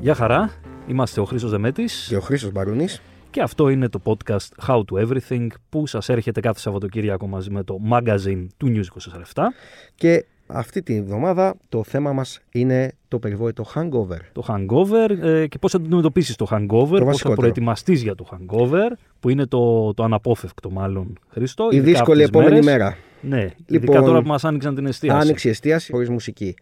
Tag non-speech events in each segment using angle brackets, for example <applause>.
Γεια χαρά, είμαστε ο Χρήστος Δεμέτης Και ο Χρήστος Μπαρούνης. και αυτό είναι το podcast How to Everything που σας έρχεται κάθε Σαββατοκύριακο μαζί με το magazine του News 24 Και αυτή τη βδομάδα το θέμα μας είναι το περιβόητο hangover. το hangover ε, και πώς θα αντιμετωπίσεις το hangover, πώς θα βασικότερο. προετοιμαστείς για το hangover που είναι το, το αναπόφευκτο μάλλον Χρήστο. Η ειδικά δύσκολη αυτές τις επόμενη μέρες. μέρα. Ναι, ειδικά Λοιπόν, τώρα που μας άνοιξαν την εστίαση. Άνοιξη εστίαση χωρίς μουσική.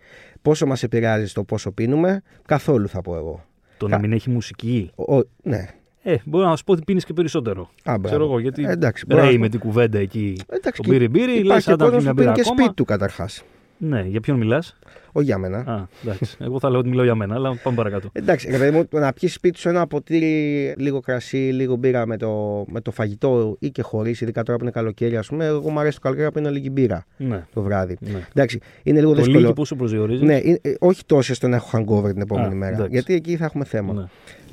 Πόσο μας επηρεάζει στο πόσο πίνουμε, καθόλου θα πω εγώ. Το να μην έχει μουσική. Ο, ο- ναι. Ε, μπορώ να σου πω ότι πίνεις και περισσότερο. Α, μπράβο. Ξέρω εγώ, γιατί Ε, εντάξει, μπορώ να ρέει σου με πω. την κουβέντα εκεί. Εντάξει, το και μπύρι μπύρι, λες Υπάρχει αν τα κόσμος πιει μια που πίνει μπύρα και ακόμα. σπίτι του καταρχάς. Ναι, για ποιον μιλάς; Όχι για μένα. Α, εντάξει. Εγώ θα λέω ότι μιλάω για μένα, αλλά πάμε παρακάτω. Εντάξει, ρε παιδί μου, το να πιεις σπίτι σου ένα ποτήρι, λίγο κρασί, λίγο μπύρα με το, με το φαγητό ή και χωρίς, ειδικά τώρα που είναι καλοκαίρι, ας πούμε. Εγώ μου αρέσει το καλοκαίρι να πίνω λίγη μπύρα Ναι. το βράδυ. ναι. Εντάξει, είναι λίγο Το δύσκολο. λίγη που σου προσδιορίζεις. Ναι, είναι- ε, όχι τόσο ώστε να έχω hangover την επόμενη Α, μέρα. εντάξει. Γιατί εκεί θα έχουμε θέμα. Ναι.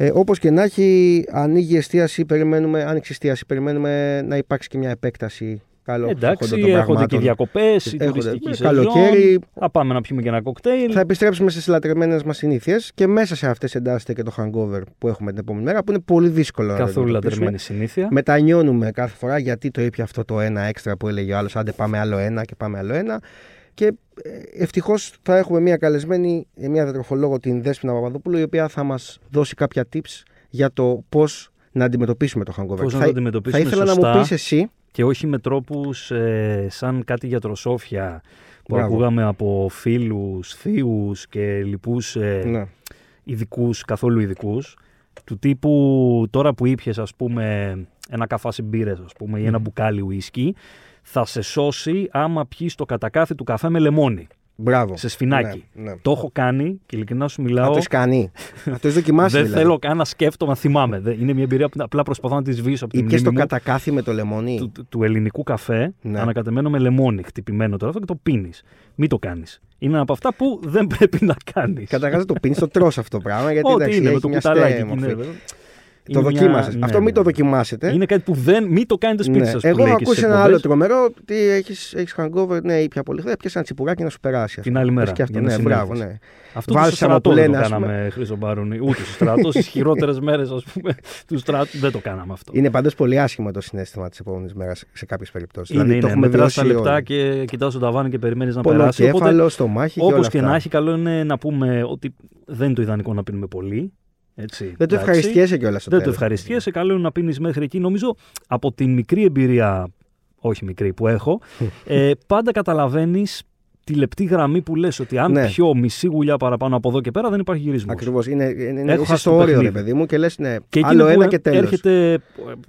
Ε, Όπως και να έχει, ανοίγει η εστίαση, περιμένουμε, άνοιξε η εστίαση, περιμένουμε να υπάρξει και μια επέκταση. Καλό Εντάξει, των έρχονται και πραγμάτων. διακοπές, η Έρχονται, τουριστική ε, σεζόν. καλοκαίρι. Θα πάμε να πιούμε και ένα κοκτέιλ. Θα επιστρέψουμε στις λατρεμένες μας συνήθειες και μέσα σε αυτές εντάσσεται και το hangover που έχουμε την επόμενη μέρα, που είναι πολύ δύσκολο να το Καθόλου αντιμετωπίσουμε. λατρεμένη συνήθεια. Μετανιώνουμε κάθε φορά γιατί το είπε αυτό το ένα έξτρα που έλεγε ο άλλος. Άντε, πάμε άλλο ένα και πάμε άλλο ένα. Και ευτυχώς θα έχουμε μια καλεσμένη, ε, μια διατροφολόγο, την Δέσποινα Παπαδοπούλου, η οποία θα μας δώσει κάποια tips για το πώς να αντιμετωπίσουμε το hangover. Πώς να θα, το αντιμετωπίσουμε θα ήθελα να σωστά. μου πεις εσύ. Και όχι με τρόπους σαν κάτι γιατροσόφια που Μπράβο. ακούγαμε από φίλους, θείους και λοιπούς ε, Ναι. ειδικούς, καθόλου ειδικούς. Του τύπου τώρα που ήπιες, ας πούμε, ένα καφάσι μπύρες, ας πούμε, ή ένα μπουκάλι ουίσκι, θα σε σώσει άμα πιεις το κατακάθι του καφέ με λεμόνι. Μπράβο. Σε σφινάκι. Ναι, ναι. Το έχω κάνει και ειλικρινά σου Να μιλάω. το έχεις κάνει. <laughs> να το έχεις δοκιμάσει. Δεν δηλαδή. θέλω καν να σκέφτομαι, να θυμάμαι. Δεν- Είναι μια εμπειρία που απλά προσπαθώ να τη σβήσω από τη Ήπιες μνήμη το μου κατακάθι με το λεμόνι. του, του- του ελληνικού καφέ, Ναι. ανακατεμένο με λεμόνι, χτυπημένο τώρα αυτό και το πίνεις. Μην το κάνεις. Είναι ένα από αυτά που δεν <laughs> πρέπει να κάνεις. Καταρχάς το πίνεις, το τρώ αυτό το πράγμα. Γιατί Ό,τι εντάξει, είναι, με έχει το μια κουταλάκι. Το Είναι μια- δοκίμασες. ναι, Αυτό ναι, μην το ναι. δοκιμάσετε. Είναι κάτι που δεν. Μην το κάνετε σπίτι Ναι. σας, Εγώ που λέει έχω και ακούσει στις ένα εκπομπές. άλλο τρομερό. Τι έχει έχεις hangover, ναι, ήπια πολύ. Θα πιάσει ένα τσιπουράκι να σου περάσει. ας Την πούμε. άλλη μέρα, Πες Και αυτό, για να ναι, μπράβο, συνέλθεις. ναι. Αυτό το στο Βάλσαμο στρατό που δεν το λένε, ας πούμε. κάναμε, Χρήστο Μπάρουνι. Ούτε στο στρατό, στις <laughs> χειρότερες μέρες, ας πούμε, τους στρατού δεν το κάναμε αυτό. Είναι πάντως πολύ άσχημο το συνέστημα της επόμενης μέρας σε κάποιες περιπτώσεις. Είναι, δηλαδή, το είναι. έχουμε Μετράς τα βιώσει λεπτά όλοι. και κοιτάς το ταβάνι και περιμένεις να περάσει. Οπότε, Πονοκέφαλο, στομάχι και όλα Όπως και αυτά. να έχει, καλό είναι να πούμε ότι δεν είναι το ιδανικό να πίνουμε πολύ. Έτσι, Δεν το εντάξει. ευχαριστιέσαι κιόλας στο Δεν το τέλος. ευχαριστιέσαι. Καλό είναι να πίνεις μέχρι εκεί. Νομίζω από την μικρή εμπειρία, όχι μικρή που έχω, <laughs> ε, πάντα καταλαβαίνεις τη λεπτή γραμμή που λες ότι αν Ναι. πιω μισή γουλιά παραπάνω από εδώ και πέρα δεν υπάρχει γυρισμός. Ακριβώς. Είναι, είναι, είναι Έχω είσαι χάσει στο το όριο, ρε παιχνίδι. παιδί μου, και λες ναι, Και άλλο εκείνο που ένα και τέλος. έρχεται ε,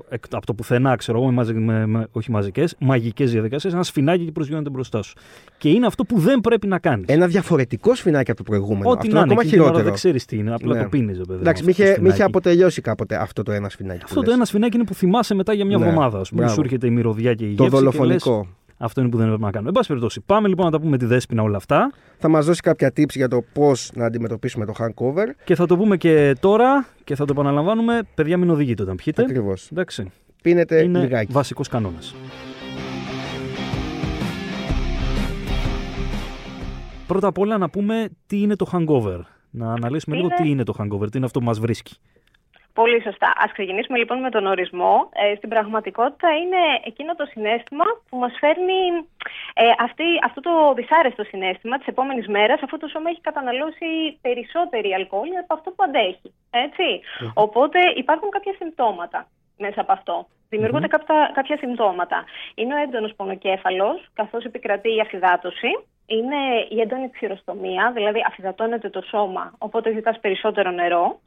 εκ- από το πουθενά, ξέρω εγώ, με, μαζι- με, με- όχι μαζικές, μαγικές διαδικασίες, ένα σφινάκι και προσγειώνεται μπροστά σου. Και είναι αυτό που δεν πρέπει να κάνεις. Ένα διαφορετικό σφινάκι από το προηγούμενο. Ό,τι Αυτό να είναι είναι, ακόμα εκείνη την ώρα χειρότερο. δεν ξέρεις τι είναι, απλά Ναι. το πίνεις, παιδί. Εντάξει, μου, μη αυτό είχε, το μη είχε σφινάκι. αποτελειώσει κάποτε αυτό το ένα σφινάκι. που Αυτό το λες. ένα σφινάκι είναι που θυμάσαι μετά για μια Ναι, εβδομάδα. ας πούμε. μπράβο. Σου έρχεται η μυρωδιά και η Το γεύση. και δολοφονικό. Λες, αυτό είναι που δεν πρέπει να κάνουμε. Εν πάση περιπτώσει, πάμε λοιπόν να τα πούμε με τη δέσπινα όλα αυτά. Θα μας δώσει κάποια tips για το πώς να αντιμετωπίσουμε το hangover. Και θα το πούμε και τώρα και θα το επαναλαμβάνουμε. Παιδιά, μην οδηγείτε όταν πιείτε. Ακριβώς. Εντάξει. Πίνετε είναι λιγάκι. βασικός κανόνας. Πρώτα απ' όλα να πούμε τι είναι το hangover. Να αναλύσουμε Τι λίγο είναι; τι είναι το hangover, τι είναι αυτό που μας βρίσκει. Πολύ σωστά. Α ξεκινήσουμε λοιπόν με τον ορισμό. Ε, στην πραγματικότητα είναι εκείνο το συνέστημα που μας φέρνει ε, αυτή, αυτό το δυσάρεστο συνέστημα της επόμενης μέρας, αφού το σώμα έχει καταναλώσει περισσότερη αλκοόλ από αυτό που αντέχει. Έτσι. Οπότε υπάρχουν κάποια συμπτώματα μέσα από αυτό. Δημιουργούνται κάποια, κάποια συμπτώματα. Είναι ο έντονος πονοκέφαλος, καθώς επικρατεί η αφυδάτωση. Είναι η έντονη ξηροστομία, δηλαδή αφυδατώνεται το σώμα, οπότε ζητάς περισσότερο νερό.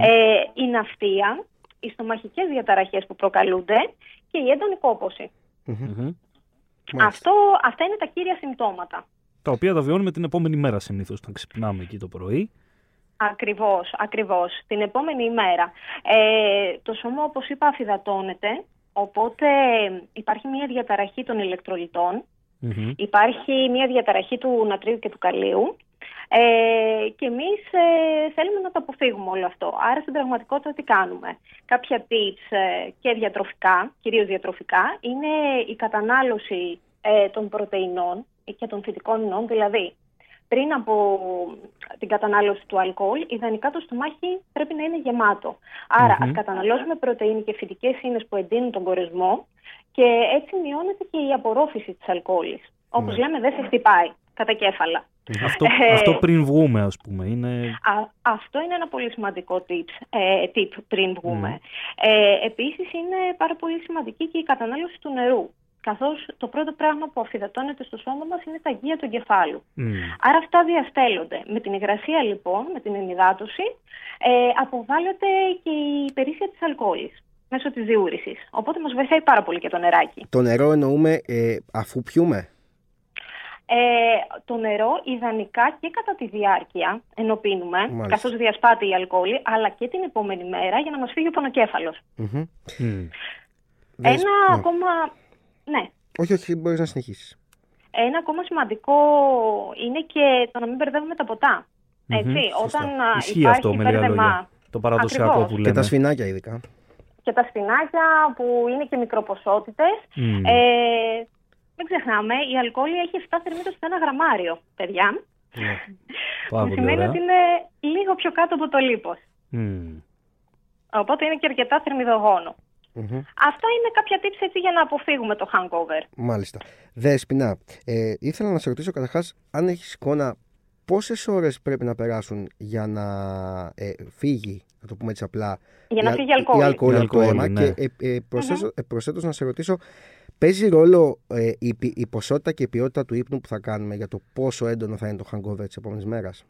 Ε, η ναυτία, οι στομαχικές διαταραχές που προκαλούνται και η έντονη κόπωση. Μμμ. Αυτό, αυτά είναι τα κύρια συμπτώματα. Τα οποία τα βιώνουμε την επόμενη μέρα συνήθως, όταν ξυπνάμε εκεί το πρωί. Ακριβώς, ακριβώς. Την επόμενη ημέρα. Ε, το σώμα, όπως είπα, αφυδατώνεται, οπότε υπάρχει μια διαταραχή των ηλεκτρολιτών, Μμμ. υπάρχει μια διαταραχή του νατρίου και του καλίου ε, και εμείς ε, θέλουμε να το αποφύγουμε όλο αυτό. Άρα στην πραγματικότητα τι κάνουμε; Κάποια tips ε, και διατροφικά, κυρίως διατροφικά, είναι η κατανάλωση ε, των πρωτεϊνών και των φυτικών ινών, δηλαδή πριν από την κατανάλωση του αλκοόλ, ιδανικά το στομάχι πρέπει να είναι γεμάτο. Άρα, ας καταναλώσουμε πρωτεΐνη και φυτικές ίνες που εντείνουν τον κορεσμό και έτσι μειώνεται και η απορρόφηση της αλκοόλης. Όπως λέμε, δεν σε χτυπάει κατά κέφαλα. Αυτό, αυτό πριν βγούμε, ας πούμε. Είναι... αυτό είναι ένα πολύ σημαντικό tip, ε, tip πριν βγούμε. Ε, επίσης, είναι πάρα πολύ σημαντική και η κατανάλωση του νερού. Καθώς το πρώτο πράγμα που αφιδατώνεται στο σώμα μας είναι τα γεία του εγκεφάλου. Άρα αυτά διαστέλλονται. Με την υγρασία λοιπόν, με την ενυδάτωση, ε, αποβάλλεται και η περίσσια της αλκοόλης μέσω της διούρησης. Οπότε μας βοηθάει πάρα πολύ και το νεράκι. Το νερό εννοούμε ε, αφού πιούμε; Ε, το νερό ιδανικά και κατά τη διάρκεια ενώ πίνουμε, καθώς διασπάται η αλκοόλη, αλλά και την επόμενη μέρα για να μας φύγει ο πονοκέφαλος. Ένα ναι. ακόμα... Ναι. Όχι, όχι, μπορείς να συνεχίσεις. Ένα ακόμα σημαντικό είναι και το να μην μπερδεύουμε τα ποτά. Έτσι, όταν Ισχύει υπάρχει αυτό με λίγα λόγια. Το παραδοσιακό Ακριβώς. που λέμε. Και τα σφινάκια ειδικά. Και τα σφινάκια που είναι και μικροποσότητες. Μμ. Ε, μην ξεχνάμε, η αλκοόλη έχει 7 θερμίδες στο ένα γραμμάριο, παιδιά. Ναι. <laughs> Πάρα που πολύ σημαίνει ωραία. ότι είναι λίγο πιο κάτω από το λίπος. Μμ. Οπότε είναι και αρκετά θερμιδογόνο. Μμμ. Αυτά είναι κάποια tips έτσι για να αποφύγουμε το hangover. Μάλιστα. Δέσποινα, ε, ήθελα να σε ρωτήσω καταρχάς αν έχεις εικόνα πόσες ώρες πρέπει να περάσουν για να ε, φύγει, να το πούμε έτσι απλά, Για να η, φύγει η αλκοόλη. η αλκοόλη Η από το αλκοόλη, αίμα. ναι. Και ε, ε, προσθέτω, ε, προσθέτως να σε ρωτήσω, παίζει ρόλο ε, η, πι- η ποσότητα και η ποιότητα του ύπνου που θα κάνουμε για το πόσο έντονο θα είναι το hangover της επόμενης μέρας;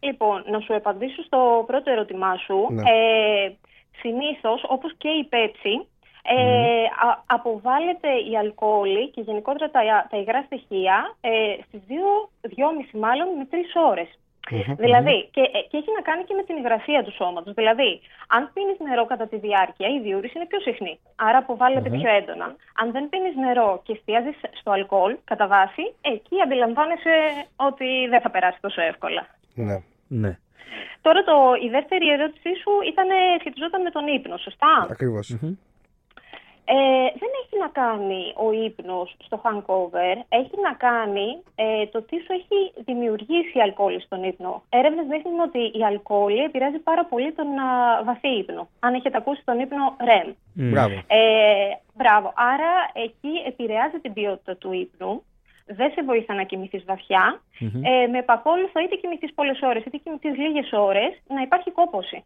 Λοιπόν, να σου απαντήσω στο πρώτο ερώτημά σου. Ναι. Ε, συνήθως, όπως και η πέψη, ε, α- αποβάλλεται η αλκοόλη και γενικότερα τα, τα υγρά στοιχεία ε, στις 2-2,5 μάλλον με 3 ώρες. Δηλαδή, και, ε, και έχει να κάνει και με την υγρασία του σώματος. Δηλαδή, αν πίνεις νερό κατά τη διάρκεια, η διούρηση είναι πιο συχνή. Άρα αποβάλλεται πιο έντονα. Αν δεν πίνεις νερό και εστιάζεις στο αλκοόλ, κατά βάση, εκεί αντιλαμβάνεσαι ότι δεν θα περάσει τόσο εύκολα. Ναι. Ναι. Τώρα το, η δεύτερη ερώτησή σου ήταν, σχετιζόταν με τον ύπνο, σωστά; Ακριβώς. Ε, δεν έχει να κάνει ο ύπνος στο hangover, έχει να κάνει ε, το τι σου έχει δημιουργήσει η αλκοόλη στον ύπνο. Έρευνες δείχνουν ότι η αλκοόλη επηρεάζει πάρα πολύ τον α, βαθύ ύπνο. Αν έχετε ακούσει τον ύπνο REM. Μπράβο. Ε, μπράβο. Άρα εκεί επηρεάζει την ποιότητα του ύπνου. Δεν σε βοηθά να κοιμηθείς βαθιά. Ε, με επακόλουθο είτε κοιμηθείς πολλές ώρες είτε κοιμηθείς λίγες ώρες να υπάρχει κόπωση.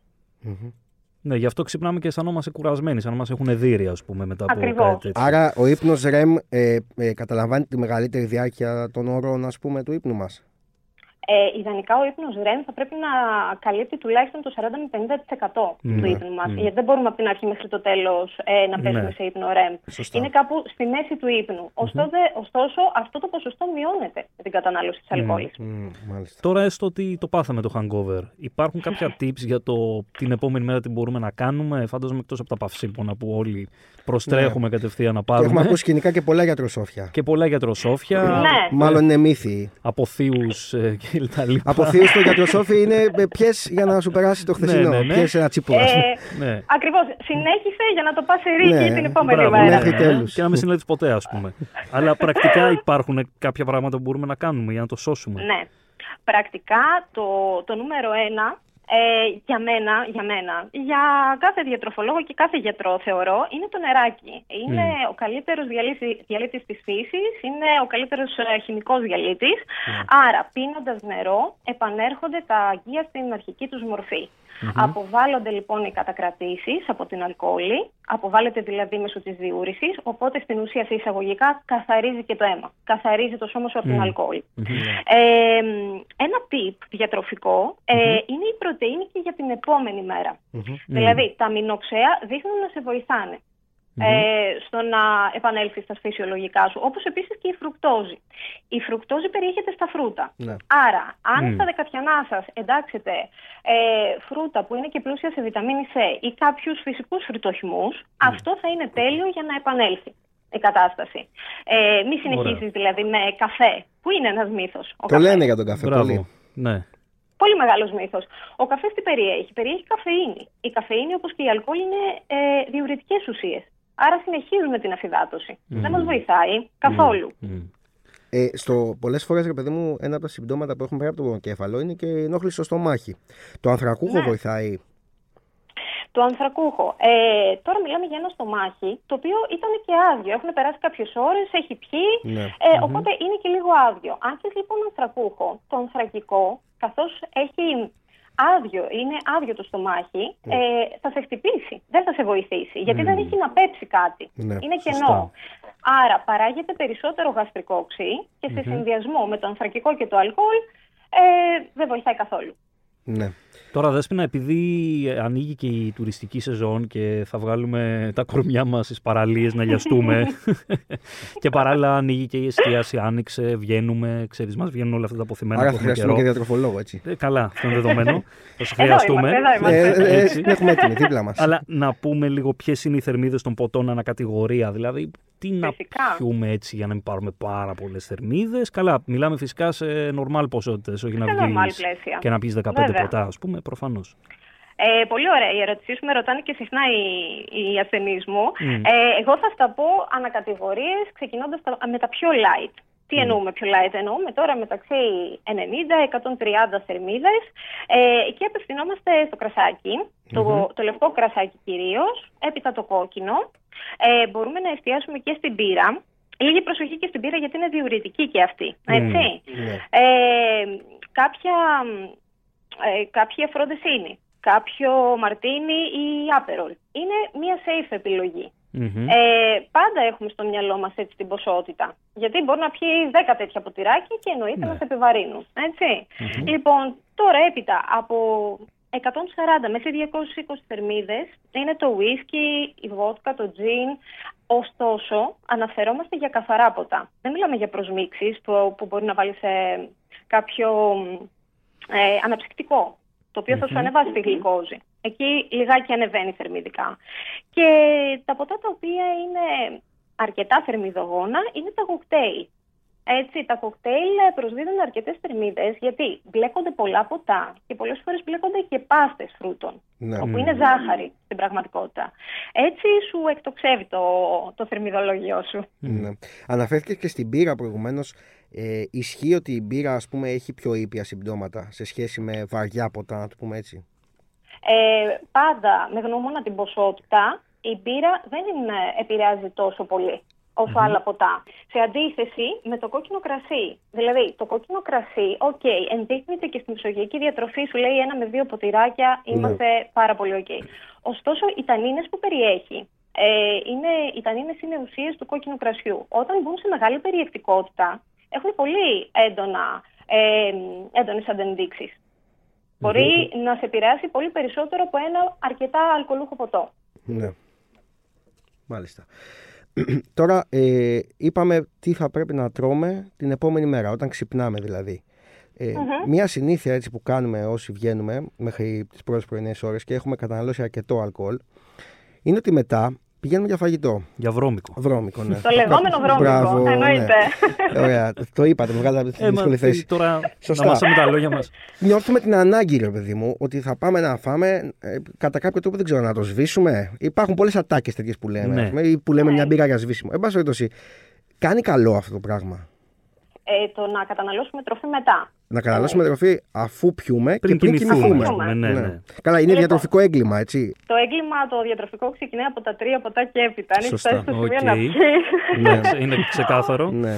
Ναι, γι' αυτό ξυπνάμε και αισθανόμαστε κουρασμένοι, σαν να μας έχουν δύρει, ας πούμε, μετά από Ακριβώς. κάτι τέτοιο. Άρα ο ύπνος REM ε, ε, καταλαμβάνει τη μεγαλύτερη διάρκεια των ώρων ας πούμε, του ύπνου μας. Ε, ιδανικά ο ύπνος REM θα πρέπει να καλύπτει τουλάχιστον το 40 με 50% του Ναι, ύπνου μας. ναι. Γιατί δεν μπορούμε από την αρχή μέχρι το τέλος ε, να πέσουμε Ναι. σε ύπνο REM. Σωστά. Είναι κάπου στη μέση του ύπνου. Ωστόσο, ωστόσο, αυτό το ποσοστό μειώνεται με την κατανάλωση της αλκοόλης. Μμ, μάλιστα. Τώρα έστω ότι το πάθαμε το hangover. Υπάρχουν κάποια <laughs> tips για το την επόμενη μέρα τι μπορούμε να κάνουμε; Φαντάζομαι εκτός από τα παυσίπονα που όλοι προστρέχουμε κατευθείαν να Και έχουμε πάρουμε. ακούσει σκηνικά και πολλά γιατροσόφια. Και πολλά γιατροσόφια. Ναι. Μάλλον είναι μύθοι. Από θείους και <laughs> τα λοιπά. Από θείου στο γιατροσόφι είναι πιες για να σου περάσει το χθεσινό. Ναι, ναι, ναι. Πιες ένα τσίπουρα. ας πούμε. Ε, Ναι. Ακριβώς. Συνέχισε για να το πας σε ρίκη Ναι, την επόμενη Μπράβο, μέρα. μέχρι τέλους. Και να μην συνέλθει ποτέ, ας πούμε. <laughs> Αλλά πρακτικά υπάρχουν κάποια πράγματα που μπορούμε να κάνουμε για να το σώσουμε. Ναι. Πρακτικά το, το νούμερο ένα ε, για μένα, για μένα, για κάθε διατροφολόγο και κάθε γιατρό θεωρώ, είναι το νεράκι. Είναι ο καλύτερος διαλύτη- διαλύτης της φύσης, είναι ο καλύτερος ε, χημικός διαλύτης. Άρα, πίνοντας νερό, επανέρχονται τα αγία στην αρχική τους μορφή. Αποβάλλονται λοιπόν οι κατακρατήσεις από την αλκοόλη, αποβάλλεται δηλαδή μέσω της διούρησης, οπότε στην ουσία σε εισαγωγικά καθαρίζει και το αίμα. Καθαρίζει το σώμα σου από την αλκοόλη. Ε, ένα tip διατροφικό ε, είναι η πρωτεΐνη και για την επόμενη μέρα. Δηλαδή, τα αμινοξέα δείχνουν να σε βοηθάνε ε, στο να επανέλθεις στα φυσιολογικά σου, όπως επίσης και η φρουκτόζη. Η φρουκτόζη περιέχεται στα φρούτα. Ναι. Άρα, αν στα δεκατιανά σας εντάξετε ε, φρούτα που είναι και πλούσια σε βιταμίνη C ή κάποιους φυσικούς φρυτοχυμούς, αυτό θα είναι τέλειο για να επανέλθει η κατάσταση. Ε, μη συνεχίσεις δηλαδή με καφέ, που είναι ένας μύθος. Ο Το καφές. λένε για τον καφέ πολύ. Μπράβο. Ναι. Πολύ μεγάλος μύθος. Ο καφές τι περιέχει, περιέχει καφεΐνη. Η καφεΐνη, όπως και η αλκοόλ, είναι ε, διουρητικές ουσίες. Άρα συνεχίζουμε την αφυδάτωση. Δεν μας βοηθάει καθόλου. Ε, στο, πολλές φορές, ρε παιδί μου, ένα από τα συμπτώματα που έχουμε πέρα από το κέφαλο είναι και η ενόχληση στο στομάχι. Το ανθρακούχο Ναι. βοηθάει; Το ανθρακούχο. Ε, τώρα μιλάμε για ένα στομάχι, το οποίο ήταν και άδειο. Έχουν περάσει κάποιες ώρες, έχει πιει, Ναι. ε, οπότε είναι και λίγο άδειο. Αν θες λοιπόν ανθρακούχο, το ανθρακικό, καθώς έχει άδειο, είναι άδειο το στομάχι, ε, θα σε χτυπήσει. Δεν θα σε βοηθήσει, γιατί δεν έχει να πέψει κάτι. Ναι, είναι σωστά. κενό. Άρα παράγεται περισσότερο γαστρικό οξύ και σε συνδυασμό με το ανθρακικό και το αλκοόλ ε, δεν βοηθάει καθόλου. Ναι. Τώρα, Δέσποινα, επειδή ανοίγει και η τουριστική σεζόν και θα βγάλουμε τα κορμιά μας στις παραλίες να λιαστούμε <laughs> και παράλληλα ανοίγει και η εστίαση, άνοιξε, βγαίνουμε, ξέρεις, μας βγαίνουν όλα αυτά τα αποθυμένα Άρα που θα έχουμε χρειαστούμε καιρό. και διατροφολόγο, έτσι. Ε, καλά, αυτό είναι δεδομένο. <laughs> θα σε Εδώ χρειαστούμε. είμαστε, εδώ είμαστε. Ε, ε, Έτσι. την έχουμε έτοιμη δίπλα μας. Αλλά να πούμε λίγο ποιες είναι οι θερμίδες των ποτών ανακατηγορία. Δηλαδή, τι να Φυσικά. πιούμε έτσι για να μην πάρουμε πάρα πολλές θερμίδες. Καλά, μιλάμε φυσικά σε normal ποσότητες, όχι να Σε βγεις normal πλαίσια. και να πεις 15 Βέβαια. ποτά, ας πούμε, προφανώς. Ε, πολύ ωραία. Η ερώτησή σου με ρωτάνε και συχνά οι, οι ασθενείς μου. Μμ. Ε, εγώ θα στα πω ανακατηγορίες, ξεκινώντας με τα πιο light. Τι εννοούμε πιο light, εννοούμε τώρα μεταξύ 90-130 θερμίδες ε, και απευθυνόμαστε στο κρασακι το, το λευκό κρασάκι κυρίως, έπειτα το κόκκινο. Ε, μπορούμε να εστιάσουμε και στην πύρα. Λίγη προσοχή και στην πύρα γιατί είναι διουρητική και αυτή, έτσι. Ναι. Ε, κάποια, ε, κάποια φροντεσίνη, κάποιο μαρτίνι ή άπερολ. Είναι μια safe επιλογή. Μμμ. Ε, πάντα έχουμε στο μυαλό μας έτσι την ποσότητα. Γιατί μπορεί να πιει 10 τέτοια ποτηράκια και εννοείται να σε επιβαρύνουν. Έτσι. Λοιπόν, τώρα έπειτα από 140 μέχρι 220 θερμίδες είναι το whisky, η βότκα, το gin. Ωστόσο, αναφερόμαστε για καθαρά ποτά. Δεν μιλάμε για προσμίξεις που, που μπορεί να βάλει σε κάποιο ε, αναψυκτικό, το οποίο θα σου ανεβάσει τη γλυκόζη. Εκεί λιγάκι ανεβαίνει θερμιδικά. Και τα ποτά τα οποία είναι αρκετά θερμιδογόνα είναι τα κοκτέιλ. Έτσι, τα κοκτέιλ ε, προσδίδουν αρκετές θερμίδες γιατί μπλέκονται πολλά ποτά και πολλές φορές μπλέκονται και πάστες φρούτων, Ναι. όπου είναι ζάχαρη στην πραγματικότητα. Έτσι σου εκτοξεύει το, το θερμιδολόγιο σου. Ναι. Αναφέρθηκε και στην μπύρα προηγουμένως. Ε, ισχύει ότι η μπύρα ας πούμε, έχει πιο ήπια συμπτώματα σε σχέση με βαριά ποτά, να το πούμε έτσι; Ε, πάντα με γνώμονα την ποσότητα, η μπύρα δεν είναι, επηρεάζει τόσο πολύ όσο άλλα ποτά. Σε αντίθεση με το κόκκινο κρασί. Δηλαδή, το κόκκινο κρασί, οκ, ενδείκνυται και στην μεσογειακή διατροφή, σου λέει ένα με δύο ποτηράκια, είμαστε πάρα πολύ οκ. Ωστόσο, οι τανίνες που περιέχει, ε, είναι, οι τανίνες είναι ουσίες του κόκκινου κρασιού. Όταν μπουν σε μεγάλη περιεκτικότητα, έχουν πολύ έντονα, ε, έντονες αντενδείξεις. Μπορεί να σε επηρεάσει πολύ περισσότερο από ένα αρκετά αλκοολούχο ποτό. Ναι. Μάλιστα. <clears throat> Τώρα ε, είπαμε τι θα πρέπει να τρώμε την επόμενη μέρα, όταν ξυπνάμε δηλαδή. Ε, Μία συνήθεια έτσι που κάνουμε όσοι βγαίνουμε μέχρι τις πρώτες πρωινές ώρες και έχουμε καταναλώσει αρκετό αλκοόλ είναι ότι μετά πηγαίνουμε για φαγητό. Για βρώμικο. Βρώμικο, ναι. Το λεγόμενο βρώμικο, Μπράβο, εννοείται. Ναι. Ωραία, το είπατε, μου βγάλατε τη Ε, μα, δύσκολη θέση. τώρα Σωστά. να μάσαμε τα λόγια μας. Νιώθουμε την ανάγκη, ρε παιδί μου, ότι θα πάμε να φάμε ε, κατά κάποιο τρόπο δεν ξέρω να το σβήσουμε. Υπάρχουν πολλές ατάκες τέτοιες που λέμε. Ναι. ας πούμε, ή που λέμε μια μπύρα για σβήσιμο. Εν πάση περιπτώσει, κάνει καλό αυτό το πράγμα. Ε, το να καταναλώσουμε τροφή μετά. Να καταναλώσουμε τροφή αφού πιούμε Πριν και πριν κοιμηθούμε. κοιμηθούμε. ας πούμε, Ναι, ναι. Καλά, είναι Λοιπόν. διατροφικό έγκλημα, έτσι. Το έγκλημα το διατροφικό ξεκινάει από τα τρία ποτά και έπειτα. Αν έχει Σωστά. φτάσει στο σημείο Οκ. να πιεις. Ναι. Είναι ξεκάθαρο. ναι.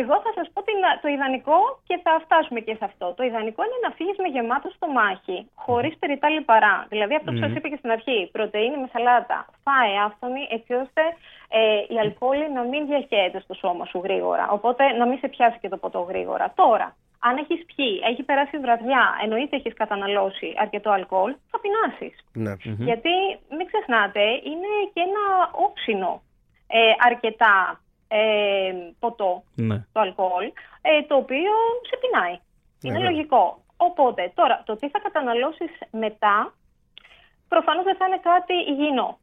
Εγώ θα σας πω την, το ιδανικό και θα φτάσουμε και σε αυτό. Το ιδανικό είναι να φύγεις με γεμάτο στομάχι, χωρίς περιττά λιπαρά. Δηλαδή αυτό που σας είπα και στην αρχή, πρωτεΐνη με σαλάτα. Φάε άφθονη έτσι ώστε ε, η αλκοόλη να μην διαχέεται στο σώμα σου γρήγορα. Οπότε να μην σε πιάσει και το ποτό γρήγορα. Τώρα, αν έχεις πιει, έχει περάσει η βραδιά, εννοείται έχεις καταναλώσει αρκετό αλκοόλ, θα πεινάσεις. ναι. Γιατί μην ξεχνάτε, είναι και ένα όψινο ε, αρκετά ε, ποτό Ναι. το αλκοόλ, ε, το οποίο σε πεινάει. Είναι Βέβαια. λογικό. Οπότε, τώρα, το τι θα καταναλώσεις μετά, προφανώς δεν θα είναι κάτι υγιεινό.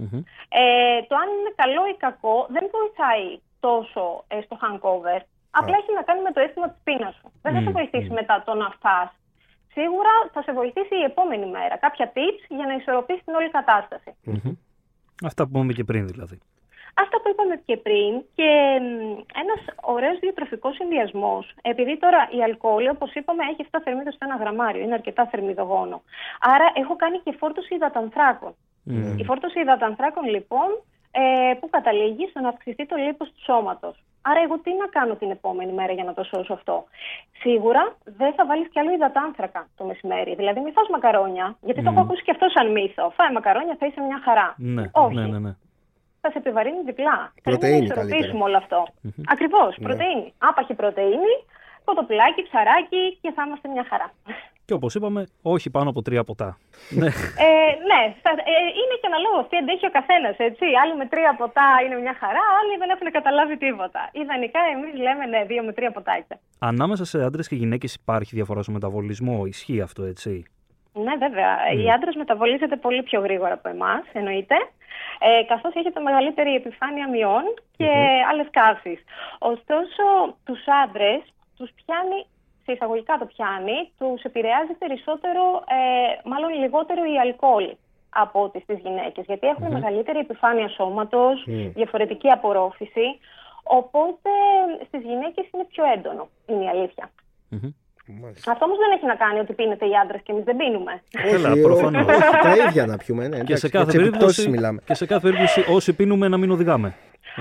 Μμμ. Ε, το αν είναι καλό ή κακό δεν βοηθάει τόσο ε, στο hangover. Απλά έχει να κάνει με το αίσθημα της πείνας σου. Δεν θα σε Μμ, βοηθήσει μετά το να φας. Σίγουρα θα σε βοηθήσει η επόμενη μέρα. Κάποια tips για να ισορροπήσεις την όλη κατάσταση. Μμμ. Αυτά που είπαμε και πριν δηλαδή. Αυτά που είπαμε και πριν και ένας ωραίος διατροφικός συνδυασμός. Επειδή τώρα η αλκοόλη, όπως είπαμε, έχει 7 θερμίδες στο ένα γραμμάριο, είναι αρκετά θερμιδογόνο. Άρα έχω κάνει και φόρτωση υδατανθράκων. Η φόρτωση υδατανθράκων λοιπόν ε, που καταλήγει στο να αυξηθεί το λίπος του σώματος. Άρα, εγώ τι να κάνω την επόμενη μέρα για να το σώσω αυτό; Σίγουρα δεν θα βάλεις κι άλλο υδατάνθρακα το μεσημέρι. Δηλαδή, μην φας μακαρόνια, γιατί το έχω ακούσει και αυτό σαν μύθο. Φάει μακαρόνια, θα είσαι μια χαρά. Ναι, Όχι. ναι, ναι, ναι. Θα σε επιβαρύνει διπλά. Πρέπει Πρωτεΐνη να ισορροπήσουμε καλύτερα. όλο αυτό. Ακριβώς. Ναι. Πρωτεΐνη. Άπαχη πρωτεΐνη, κοτοπουλάκι, ψαράκι και θα είμαστε μια χαρά. Και όπως είπαμε, όχι πάνω από τρία ποτά. ναι. Ε, ναι, θα- ε, είναι και αναλόγω τι αντέχει ο καθένας. Άλλοι με τρία ποτά είναι μια χαρά, άλλοι δεν έχουν καταλάβει τίποτα. Ιδανικά εμείς λέμε ναι, δύο με τρία ποτάκια. Ανάμεσα σε άντρες και γυναίκες υπάρχει διαφορά στο μεταβολισμό. Ισχύει αυτό, έτσι; Ναι, βέβαια. Οι άντρες μεταβολίζονται πολύ πιο γρήγορα από εμάς, εννοείται. Ε, Καθώς έχετε μεγαλύτερη επιφάνεια μειών και άλλες καύσεις. Ωστόσο, τους άντρες τους πιάνει, σε εισαγωγικά το πιάνει, τους επηρεάζει περισσότερο, ε, μάλλον λιγότερο η αλκοόλ από ό,τι στις γυναίκες. Γιατί έχουν μεγαλύτερη επιφάνεια σώματος, διαφορετική απορρόφηση. Οπότε στις γυναίκες είναι πιο έντονο, είναι η αλήθεια. Μμμ. Μάλιστα. Αυτό όμως δεν έχει να κάνει ότι πίνετε οι άντρες και εμείς δεν πίνουμε. Έλα, Όχι, προφανώς. όχι, όχι, τα ίδια να πιούμε. Ναι, Και εντάξει, σε, κάθε για τις επιπτώσεις περίπτωση, μιλάμε. και σε κάθε περίπτωση, όσοι πίνουμε, να μην οδηγάμε.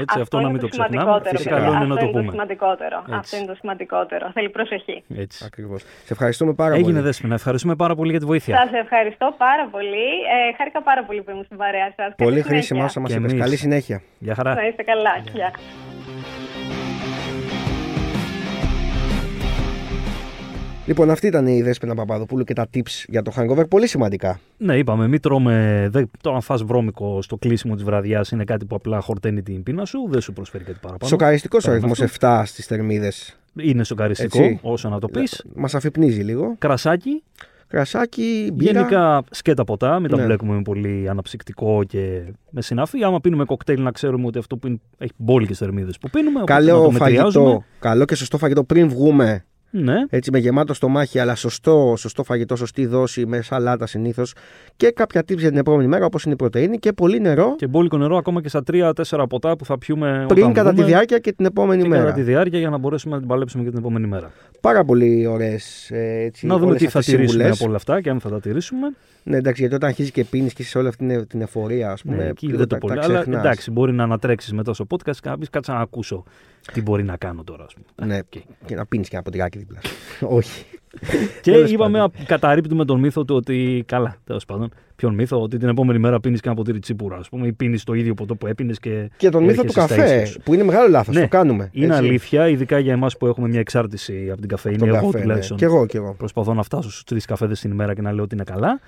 Έτσι, αυτό, να είναι μην το ξεχνάμε. σημαντικότερο, Φυσικά, βέβαια. καλό είναι να Αυτό το είναι το πούμε. σημαντικότερο. Έτσι. Αυτό είναι το σημαντικότερο. Θέλει προσοχή. Έτσι. Ακριβώς. Σε ευχαριστούμε πάρα Έγινε πολύ. δέσποινα. Ευχαριστούμε πάρα πολύ για τη βοήθεια. Σας ευχαριστώ πάρα πολύ. Ε, χάρηκα πάρα πολύ που ήμουν στην παρέα σας. Πολύ χρήσιμα όσα μας Και είπες. εμείς. Καλή συνέχεια. Γεια χαρά. Να είστε καλά. Γεια. Λοιπόν, αυτή ήταν η Δέσποινα Παπαδοπούλου και τα tips για το hangover. Πολύ σημαντικά. Ναι, είπαμε, μην τρώμε. Δεν, το αν φας βρώμικο στο κλείσιμο της βραδιάς είναι κάτι που απλά χορταίνει την πείνα σου, δεν σου προσφέρει κάτι παραπάνω. Σοκαριστικός ο Πέρα αριθμός από 7 στις θερμίδες. Είναι σοκαριστικό, Έτσι. όσο να το πεις. Μας αφυπνίζει λίγο. Κρασάκι. Κρασάκι, μπύρα. Γενικά σκέτα ποτά, μην τα Ναι. μπλέκουμε με πολύ αναψυκτικό και με συνάφη. Άμα πίνουμε κοκτέιλ, να ξέρουμε ότι αυτό που είναι, έχει μπόλικες θερμίδες που πίνουμε. οπότε να Καλό το μετριάζουμε. φαγητό. Καλό και σωστό φαγητό πριν βγούμε. Ναι, Έτσι με γεμάτο στομάχι, αλλά σωστό, σωστό φαγητό, σωστή δόση, με σαλάτα συνήθως. Και κάποια tips για την επόμενη μέρα, όπως είναι η πρωτενη και πολύ νερό και μπόλικο νερό ακόμα και στα 3-4 ποτά που θα πιούμε πριν όταν κατά τη βγούμε διάρκεια και την επόμενη και μέρα. κατά τη διάρκεια για να μπορέσουμε να την παλέψουμε και την επόμενη μέρα. Πάρα πολύ ωραίες. να δούμε όλες τι θα αυτές οι τηρήσουμε συμβουλές. από όλα αυτά και αν θα τα τηρήσουμε. Ναι, εντάξει, γιατί όταν αρχίζεις και πίνεις και είσαι σε όλη αυτή την- την εφορία, ας πούμε. Ναι, εκεί λίγο δεν το τα- πολύ. τα Αλλά ξεχνάς. εντάξει, μπορεί να ανατρέξεις μετά στο podcast και να πεις κάτσε να ακούσω τι μπορεί να κάνω τώρα. Ας πούμε. Ναι, Οκ. και να πίνεις και ένα ποτηράκι δίπλα. <laughs> Όχι. <laughs> Και Τέλος είπαμε, πάντων. α, καταρρίπτουμε τον μύθο του ότι. Καλά, τέλος πάντων. Ποιον μύθο, ότι την επόμενη μέρα πίνεις και ένα ποτήρι τσίπουρα, ας πούμε, ή πίνεις το ίδιο ποτό που έπινες και. Και τον μύθο του έρχεσαι στα καφέ, ίσως. που είναι μεγάλο λάθος. Ναι, το κάνουμε. Είναι έτσι. αλήθεια, ειδικά για εμάς που έχουμε μια εξάρτηση από την καφεΐνη. Τον Εγώ καφέ, ναι. τουλάχιστον Κι εγώ, κι εγώ. προσπαθώ να φτάσω στους τρεις καφέδες την ημέρα και να λέω ότι είναι καλά.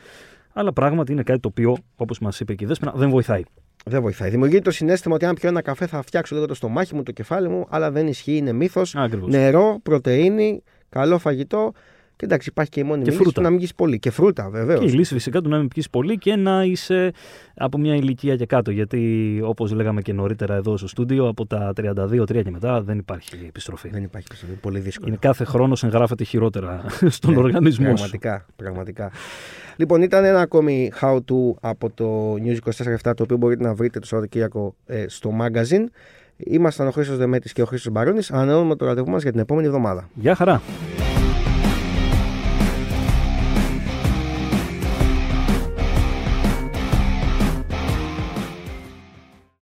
Αλλά πράγματι είναι κάτι το οποίο, όπως μας είπε και η Δέσποινα, δεν βοηθάει. Δεν βοηθάει. Δημιουργεί το συνέστημα ότι αν πιω ένα καφέ θα φτιάξω λίγο το στομάχι μου, το κεφάλι μου, αλλά δεν ισχύει, είναι μύθος. Ακριβώς. Νερό, πρωτενη, καλό φαγητό. Και εντάξει, υπάρχει και η μόνη Και λύση φρούτα. του να μην πιει πολύ. Και φρούτα, βεβαίως. Και η λύση φυσικά του να μην πιει πολύ και να είσαι από μια ηλικία και κάτω. Γιατί όπως λέγαμε και νωρίτερα εδώ στο στούντιο, από τα 32-3 και μετά δεν υπάρχει επιστροφή. Δεν υπάρχει επιστροφή. Πολύ δύσκολο. Είναι κάθε χρόνος εγγράφεται χειρότερα <laughs> στον Ναι, οργανισμό σου. Πραγματικά, πραγματικά. Λοιπόν, ήταν ένα ακόμη how to από το News 24-7 το οποίο μπορείτε να βρείτε το Σαββατοκύριακο ε, στο magazine. Ήμασταν ο Χρήστος Δεμέτης και ο Χρήστος Μπαρόνης. Ανανεώνουμε το ραντεβού μας για την επόμενη εβδομάδα. Γεια χαρά.